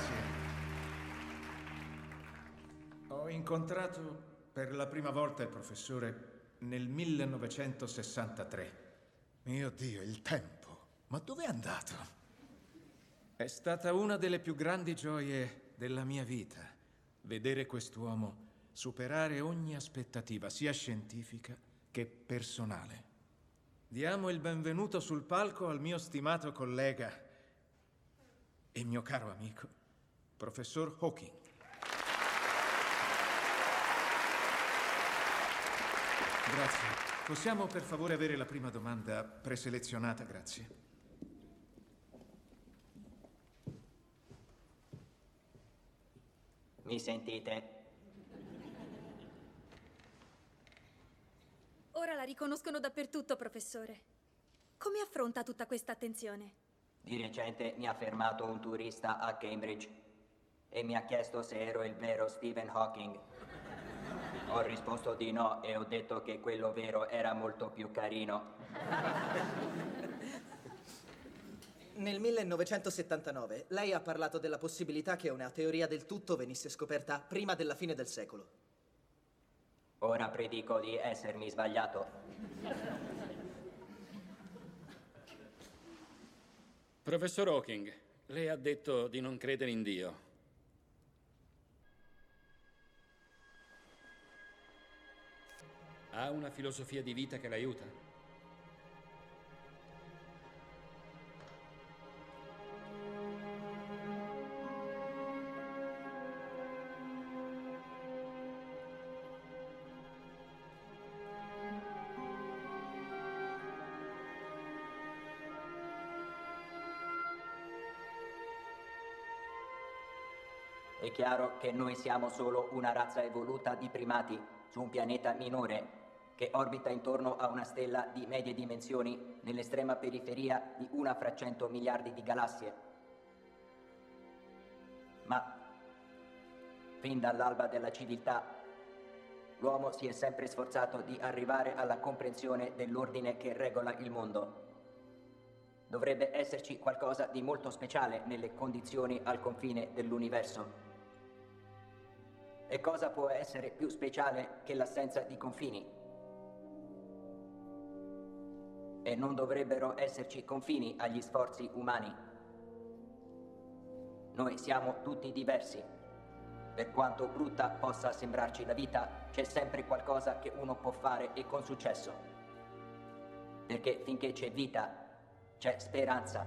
Grazie. Ho incontrato per la prima volta il professore nel 1963. Mio Dio, il tempo. Ma dove è andato? È stata una delle più grandi gioie della mia vita vedere quest'uomo superare ogni aspettativa, sia scientifica che personale. Diamo il benvenuto sul palco al mio stimato collega e mio caro amico, professor Hawking. Grazie. Possiamo per favore avere la prima domanda preselezionata, grazie. Mi sentite? Ora la riconoscono dappertutto, professore. Come affronta tutta questa attenzione? Di recente mi ha fermato un turista a Cambridge e mi ha chiesto se ero il vero Stephen Hawking. Ho risposto di no e ho detto che quello vero era molto più carino. Nel 1979 lei ha parlato della possibilità che una teoria del tutto venisse scoperta prima della fine del secolo. Ora predico di essermi sbagliato. Professor Hawking, lei ha detto di non credere in Dio. Ha una filosofia di vita che l'aiuta? È chiaro che noi siamo solo una razza evoluta di primati su un pianeta minore che orbita intorno a una stella di medie dimensioni nell'estrema periferia di una fra cento miliardi di galassie. Ma fin dall'alba della civiltà, l'uomo si è sempre sforzato di arrivare alla comprensione dell'ordine che regola il mondo. Dovrebbe esserci qualcosa di molto speciale nelle condizioni al confine dell'universo. E cosa può essere più speciale che l'assenza di confini? E non dovrebbero esserci confini agli sforzi umani. Noi siamo tutti diversi. Per quanto brutta possa sembrarci la vita, c'è sempre qualcosa che uno può fare e con successo. Perché finché c'è vita, c'è speranza.